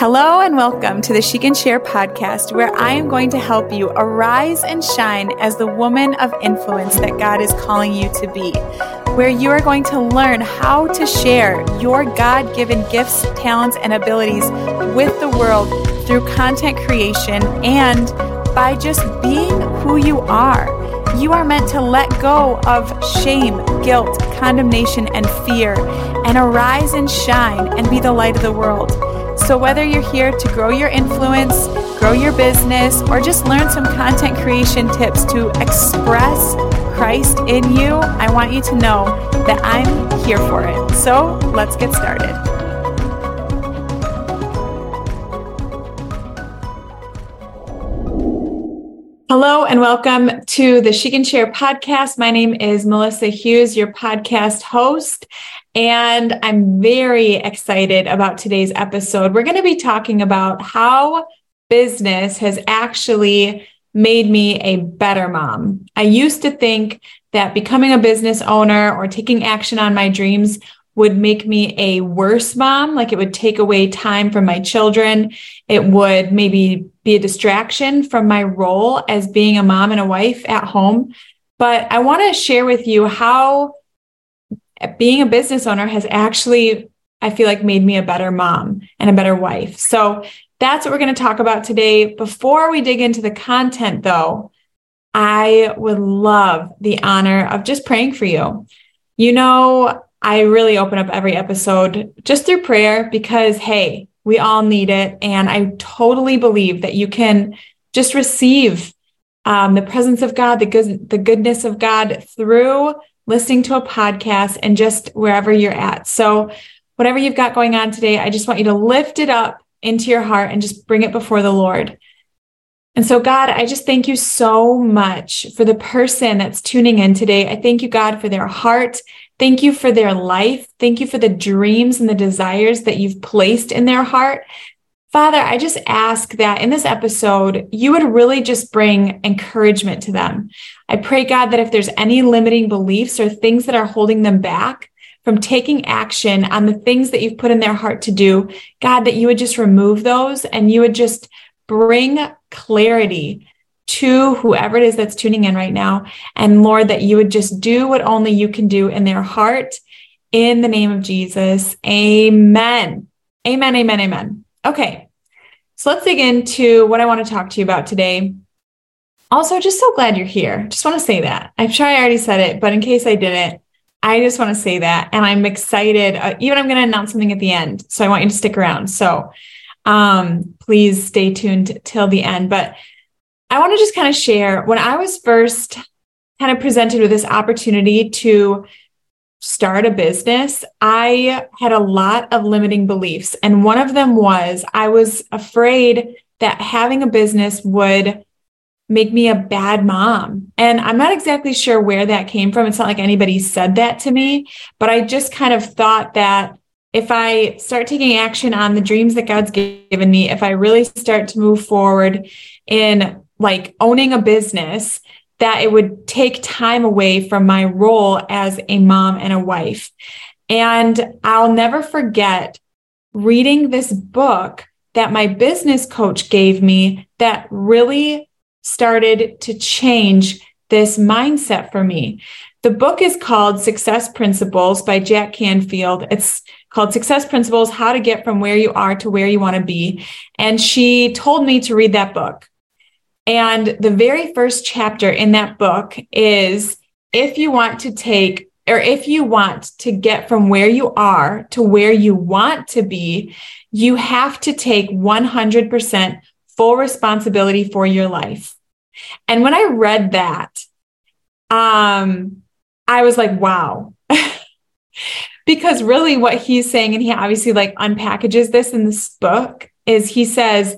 Hello and welcome to the She Can Share podcast, where I am going to help you arise and shine as the woman of influence that God is calling you to be. Where you are going to learn how to share your God given gifts, talents, and abilities with the world through content creation and by just being who you are. You are meant to let go of shame, guilt, condemnation, and fear and arise and shine and be the light of the world. So, whether you're here to grow your influence, grow your business, or just learn some content creation tips to express Christ in you, I want you to know that I'm here for it. So, let's get started. Hello and welcome to the She Can Share podcast. My name is Melissa Hughes, your podcast host. And I'm very excited about today's episode. We're going to be talking about how business has actually made me a better mom. I used to think that becoming a business owner or taking action on my dreams would make me a worse mom, like it would take away time from my children. It would maybe be a distraction from my role as being a mom and a wife at home. But I want to share with you how being a business owner has actually, I feel like, made me a better mom and a better wife. So that's what we're going to talk about today. Before we dig into the content, though, I would love the honor of just praying for you. You know, I really open up every episode just through prayer because, hey, we all need it. And I totally believe that you can just receive um, the presence of God, the good, the goodness of God through listening to a podcast, and just wherever you're at. So, whatever you've got going on today, I just want you to lift it up into your heart and just bring it before the Lord. And so, God, I just thank you so much for the person that's tuning in today. I thank you, God, for their heart. Thank you for their life. Thank you for the dreams and the desires that you've placed in their heart. Father, I just ask that in this episode, you would really just bring encouragement to them. I pray, God, that if there's any limiting beliefs or things that are holding them back from taking action on the things that you've put in their heart to do, God, that you would just remove those and you would just bring clarity to whoever it is that's tuning in right now. And Lord, that you would just do what only you can do in their heart in the name of Jesus. Amen. Amen. Amen. Amen. Okay. So let's dig into what I want to talk to you about today. Also, just so glad you're here. Just want to say that. I'm sure I already said it, but in case I didn't, I just want to say that. And I'm excited. Uh, even I'm going to announce something at the end. So I want you to stick around. So um, please stay tuned till the end. But I want to just kind of share when I was first kind of presented with this opportunity to start a business, I had a lot of limiting beliefs. And one of them was I was afraid that having a business would make me a bad mom. And I'm not exactly sure where that came from. It's not like anybody said that to me, but I just kind of thought that if I start taking action on the dreams that God's given me, if I really start to move forward in like owning a business, that it would take time away from my role as a mom and a wife. And I'll never forget reading this book that my business coach gave me that really started to change this mindset for me. The book is called Success Principles by Jack Canfield. It's called Success Principles How to Get from Where You Are to Where You Want to Be. And she told me to read that book. And the very first chapter in that book is if you want to take or if you want to get from where you are to where you want to be, you have to take 100% full responsibility for your life. And when I read that, um, I was like, wow. because really what he's saying, and he obviously like unpackages this in this book, is he says,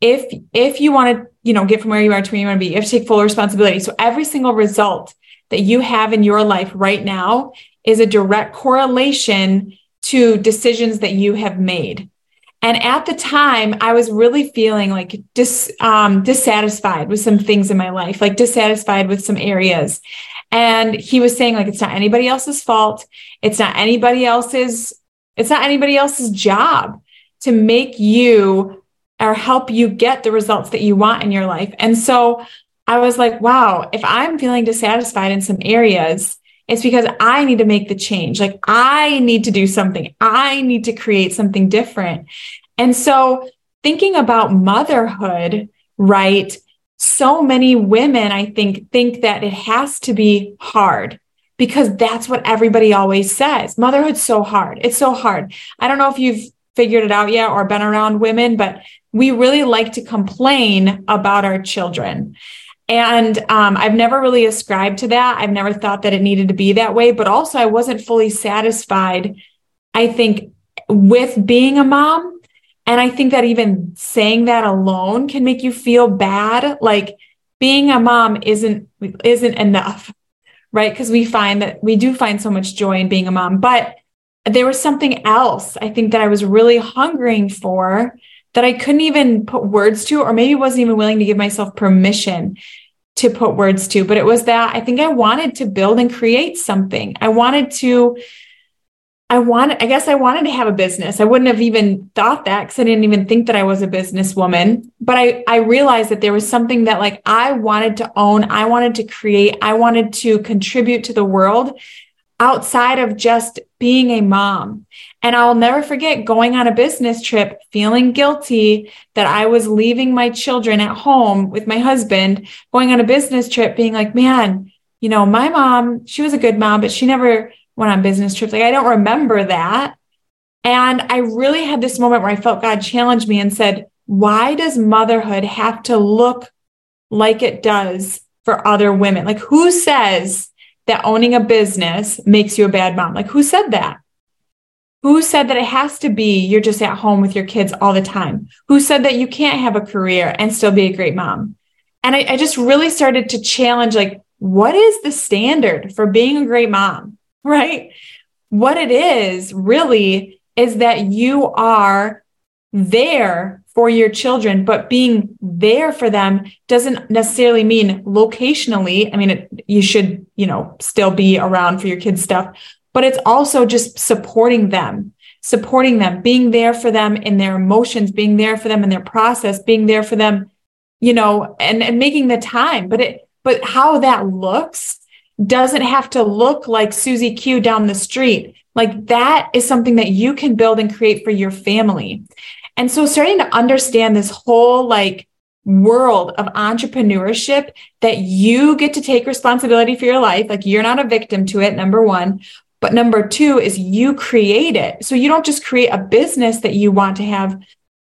if if you want to you know get from where you are to where you want to be you have to take full responsibility. So every single result that you have in your life right now is a direct correlation to decisions that you have made. And at the time i was really feeling like dis, um, dissatisfied with some things in my life like dissatisfied with some areas. And he was saying like it's not anybody else's fault. It's not anybody else's it's not anybody else's job to make you or help you get the results that you want in your life. And so I was like, wow, if I'm feeling dissatisfied in some areas, it's because I need to make the change. Like I need to do something. I need to create something different. And so thinking about motherhood, right? So many women, I think, think that it has to be hard because that's what everybody always says. Motherhood's so hard. It's so hard. I don't know if you've figured it out yet or been around women, but we really like to complain about our children. And um, I've never really ascribed to that. I've never thought that it needed to be that way. But also, I wasn't fully satisfied, I think, with being a mom. And I think that even saying that alone can make you feel bad. Like being a mom isn't isn't enough, right? Because we find that we do find so much joy in being a mom. But there was something else I think that I was really hungering for that I couldn't even put words to, or maybe wasn't even willing to give myself permission to put words to. But it was that I think I wanted to build and create something. I wanted to, I wanted, I guess I wanted to have a business. I wouldn't have even thought that because I didn't even think that I was a businesswoman. But I, I realized that there was something that like I wanted to own, I wanted to create, I wanted to contribute to the world outside of just being a mom. And I'll never forget going on a business trip, feeling guilty that I was leaving my children at home with my husband, going on a business trip, being like, man, you know, my mom, she was a good mom, but she never went on business trips. Like, I don't remember that. And I really had this moment where I felt God challenge me and said, why does motherhood have to look like it does for other women? Like, who says that owning a business makes you a bad mom. Like, who said that? Who said that it has to be you're just at home with your kids all the time? Who said that you can't have a career and still be a great mom? And I, I just really started to challenge like, what is the standard for being a great mom? Right? What it is really is that you are there for your children, but being there for them doesn't necessarily mean locationally. I mean, it, you should, you know, still be around for your kids' stuff, but it's also just supporting them, supporting them, being there for them in their emotions, being there for them in their process, being there for them, you know, and, and making the time. But it, but how that looks doesn't have to look like Susie Q down the street. Like that is something that you can build and create for your family. And so starting to understand this whole like world of entrepreneurship that you get to take responsibility for your life. Like you're not a victim to it, number one. But number two is you create it. So you don't just create a business that you want to have.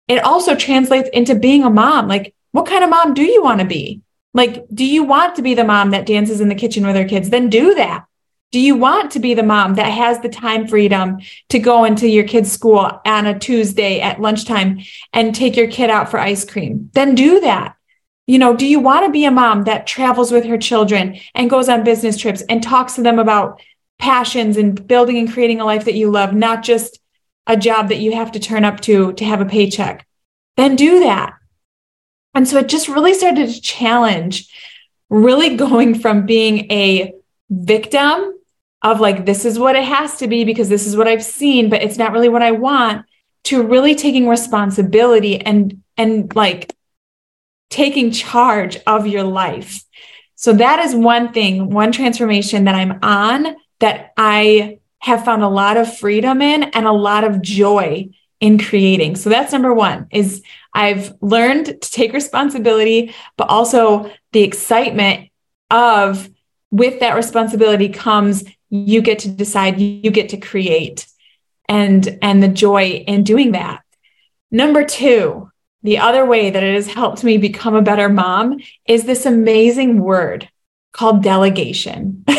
It also translates into being a mom. Like, what kind of mom do you want to be? Like, do you want to be the mom that dances in the kitchen with her kids? Then do that. Do you want to be the mom that has the time freedom to go into your kid's school on a Tuesday at lunchtime and take your kid out for ice cream? Then do that. You know, do you want to be a mom that travels with her children and goes on business trips and talks to them about passions and building and creating a life that you love, not just a job that you have to turn up to to have a paycheck? Then do that. And so it just really started to challenge really going from being a victim of like, this is what it has to be because this is what I've seen, but it's not really what I want to really taking responsibility and, and like taking charge of your life. So that is one thing, one transformation that I'm on that I have found a lot of freedom in and a lot of joy in creating. So that's number one is I've learned to take responsibility, but also the excitement of with that responsibility comes you get to decide you get to create and and the joy in doing that. Number 2 the other way that it has helped me become a better mom is this amazing word called delegation.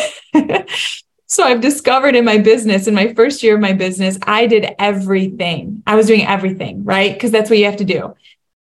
So i've discovered in my business in my first year of my business i did everything. I was doing everything right? Because that's what you have to do.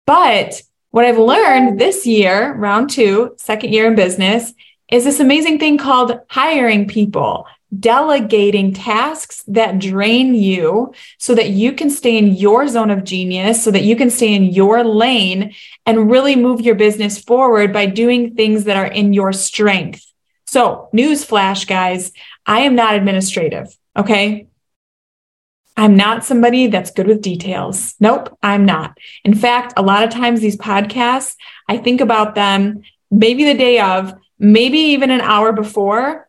But what i've learned this year round two second year in business is this amazing thing called hiring people, delegating tasks that drain you so that you can stay in your zone of genius, so that you can stay in your lane and really move your business forward by doing things that are in your strength. So, newsflash, guys, I am not administrative. Okay. I'm not somebody that's good with details. Nope, I'm not. In fact, a lot of times these podcasts, I think about them maybe the day of, maybe even an hour before,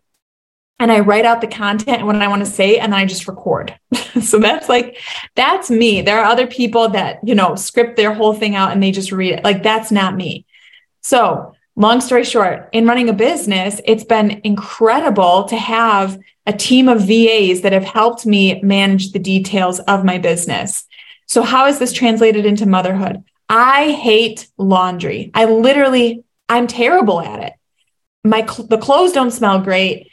and I write out the content and what I want to say, and then I just record. so that's like, that's me. There are other people that, you know, script their whole thing out and they just read it. Like, that's not me. So, long story short, in running a business, it's been incredible to have a team of VAs that have helped me manage the details of my business. So, how is this translated into motherhood? I hate laundry. I literally, I'm terrible at it. My the clothes don't smell great.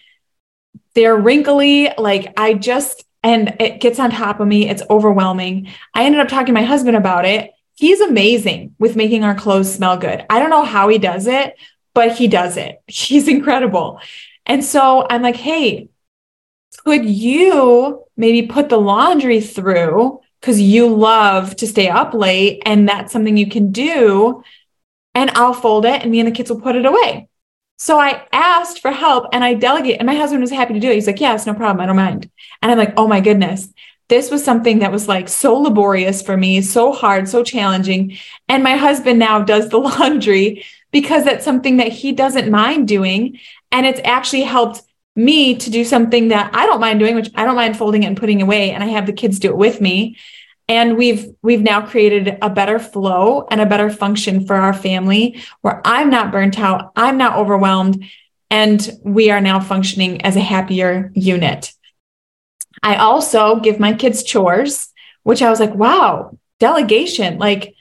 They're wrinkly. Like I just, and it gets on top of me. It's overwhelming. I ended up talking to my husband about it. He's amazing with making our clothes smell good. I don't know how he does it, but he does it. He's incredible. And so I'm like, hey, could you maybe put the laundry through because you love to stay up late and that's something you can do? And I'll fold it and me and the kids will put it away. So I asked for help and I delegate, and my husband was happy to do it. He's like, Yes, no problem. I don't mind. And I'm like, Oh my goodness. This was something that was like so laborious for me, so hard, so challenging. And my husband now does the laundry because that's something that he doesn't mind doing. And it's actually helped me to do something that I don't mind doing, which I don't mind folding it and putting away. And I have the kids do it with me. And we've we've now created a better flow and a better function for our family where I'm not burnt out, I'm not overwhelmed, and we are now functioning as a happier unit. I also give my kids chores, which I was like, wow, delegation. Like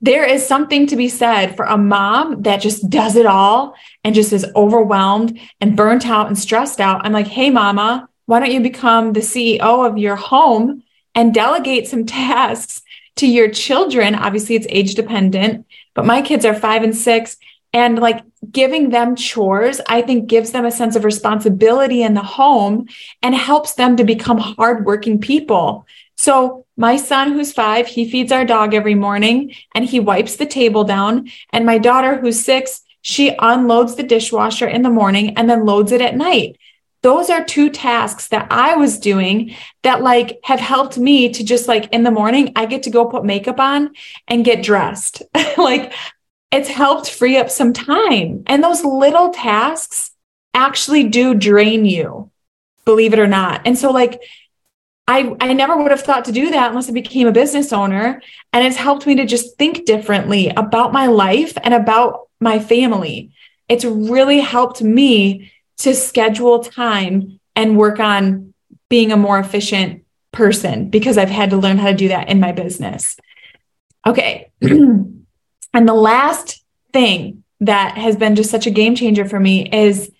there is something to be said for a mom that just does it all and just is overwhelmed and burnt out and stressed out. I'm like, hey, mama, why don't you become the CEO of your home and delegate some tasks to your children? Obviously, it's age dependent, but my kids are five and six. And like giving them chores, I think gives them a sense of responsibility in the home and helps them to become hardworking people. So my son, who's five, he feeds our dog every morning and he wipes the table down. And my daughter, who's six, she unloads the dishwasher in the morning and then loads it at night. Those are two tasks that I was doing that like have helped me to just like in the morning, I get to go put makeup on and get dressed. like it's helped free up some time. And those little tasks actually do drain you, believe it or not. And so like I, I never would have thought to do that unless I became a business owner. And it's helped me to just think differently about my life and about my family. It's really helped me to schedule time and work on being a more efficient person because I've had to learn how to do that in my business. Okay. and the last thing that has been just such a game changer for me is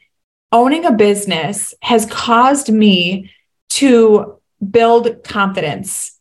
owning a business has caused me to build confidence.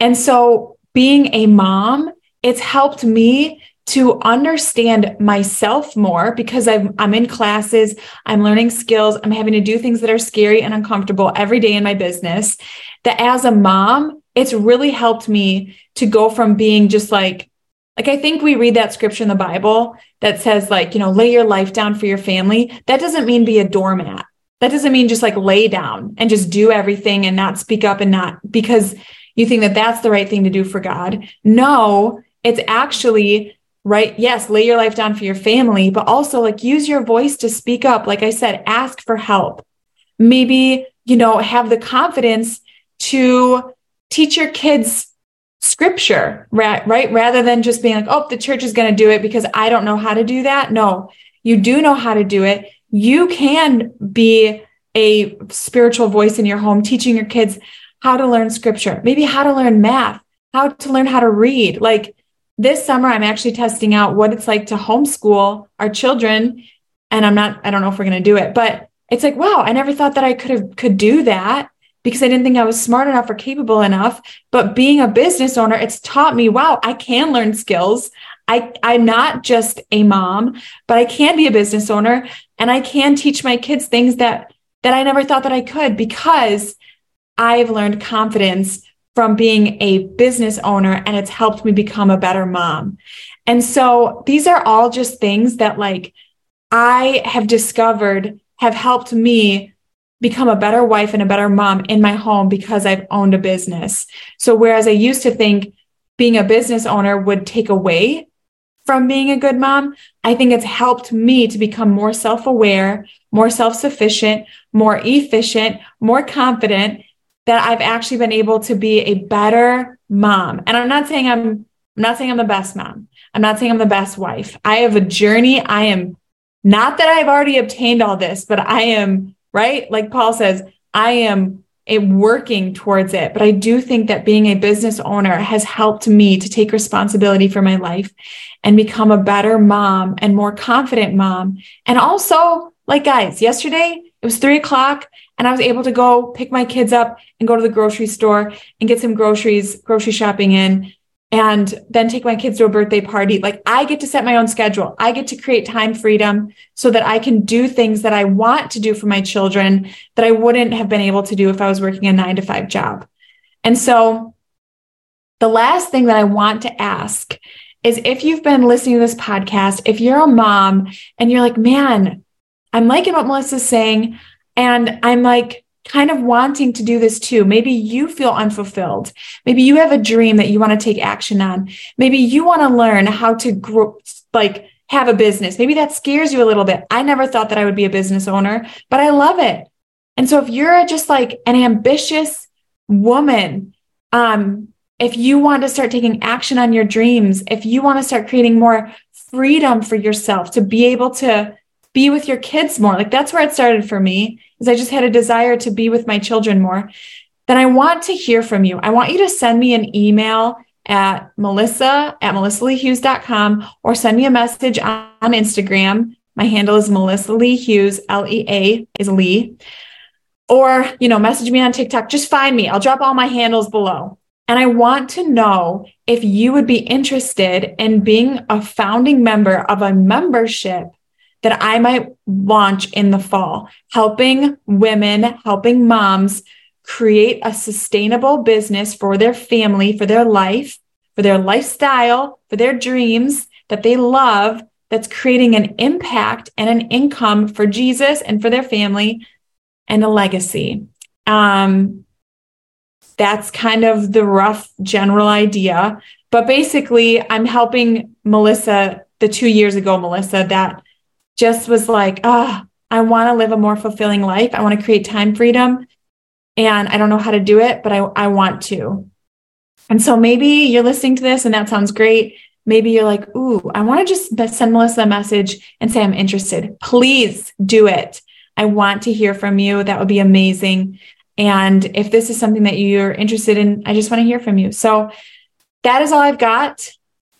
And so being a mom, it's helped me to understand myself more because i am I'm in classes, I'm learning skills, I'm having to do things that are scary and uncomfortable every day in my business. That as a mom, it's really helped me to go from being just like, like I think we read that scripture in the Bible that says, like, you know, lay your life down for your family. That doesn't mean be a doormat. That doesn't mean just like lay down and just do everything and not speak up and not because you think that that's the right thing to do for God. No, it's actually right. Yes, lay your life down for your family, but also like use your voice to speak up. Like I said, ask for help. Maybe, you know, have the confidence to teach your kids scripture, right? right? Rather than just being like, oh, the church is going to do it because I don't know how to do that. No, you do know how to do it you can be a spiritual voice in your home, teaching your kids how to learn scripture, maybe how to learn math, how to learn how to read. Like this summer, I'm actually testing out what it's like to homeschool our children. And I'm not, I don't know if we're going to do it, but it's like, wow, I never thought that I could have, could do that because I didn't think I was smart enough or capable enough. But being a business owner, it's taught me, wow, I can learn skills. I, I'm not just a mom, but I can be a business owner and I can teach my kids things that, that I never thought that I could because I've learned confidence from being a business owner and it's helped me become a better mom. And so these are all just things that like I have discovered have helped me become a better wife and a better mom in my home because I've owned a business. So whereas I used to think being a business owner would take away from being a good mom, I think it's helped me to become more self aware, more self sufficient, more efficient, more confident that I've actually been able to be a better mom. And I'm not saying I'm, I'm not saying I'm the best mom. I'm not saying I'm the best wife. I have a journey. I am not that I've already obtained all this, but I am, right? Like Paul says, I am a working towards it. But I do think that being a business owner has helped me to take responsibility for my life and become a better mom and more confident mom. And also, like guys, yesterday it was three o'clock and I was able to go pick my kids up and go to the grocery store and get some groceries, grocery shopping in and then take my kids to a birthday party. Like I get to set my own schedule. I get to create time freedom so that I can do things that I want to do for my children that I wouldn't have been able to do if I was working a nine to five job. And so the last thing that I want to ask is if you've been listening to this podcast, if you're a mom and you're like, man, I'm liking what Melissa's saying. And I'm like, kind of wanting to do this too. Maybe you feel unfulfilled. Maybe you have a dream that you want to take action on. Maybe you want to learn how to grow, like have a business. Maybe that scares you a little bit. I never thought that I would be a business owner, but I love it. And so if you're just like an ambitious woman, um, if you want to start taking action on your dreams, if you want to start creating more freedom for yourself to be able to be with your kids more, like that's where it started for me is I just had a desire to be with my children more, then I want to hear from you. I want you to send me an email at melissa at melissaleahughes.com or send me a message on, on Instagram. My handle is Melissa Lee Hughes, L E A is Lee. Or, you know, message me on TikTok. Just find me. I'll drop all my handles below. And I want to know if you would be interested in being a founding member of a membership that I might launch in the fall, helping women, helping moms create a sustainable business for their family, for their life, for their lifestyle, for their dreams that they love, that's creating an impact and an income for Jesus and for their family and a legacy. Um, that's kind of the rough general idea. But basically, I'm helping Melissa, the two years ago, Melissa, that just was like, ah, oh, I want to live a more fulfilling life. I want to create time freedom. And I don't know how to do it, but I, I want to. And so maybe you're listening to this and that sounds great. Maybe you're like, ooh, I want to just send Melissa a message and say, I'm interested. Please do it. I want to hear from you. That would be amazing. And if this is something that you're interested in, I just want to hear from you. So that is all I've got.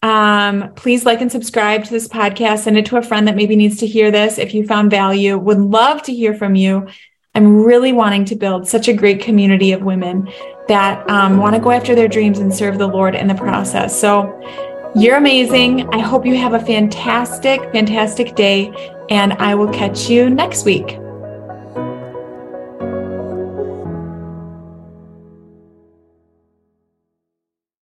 Um, please like and subscribe to this podcast. Send it to a friend that maybe needs to hear this if you found value. Would love to hear from you. I'm really wanting to build such a great community of women that um, want to go after their dreams and serve the Lord in the process. So you're amazing. I hope you have a fantastic, fantastic day, and I will catch you next week.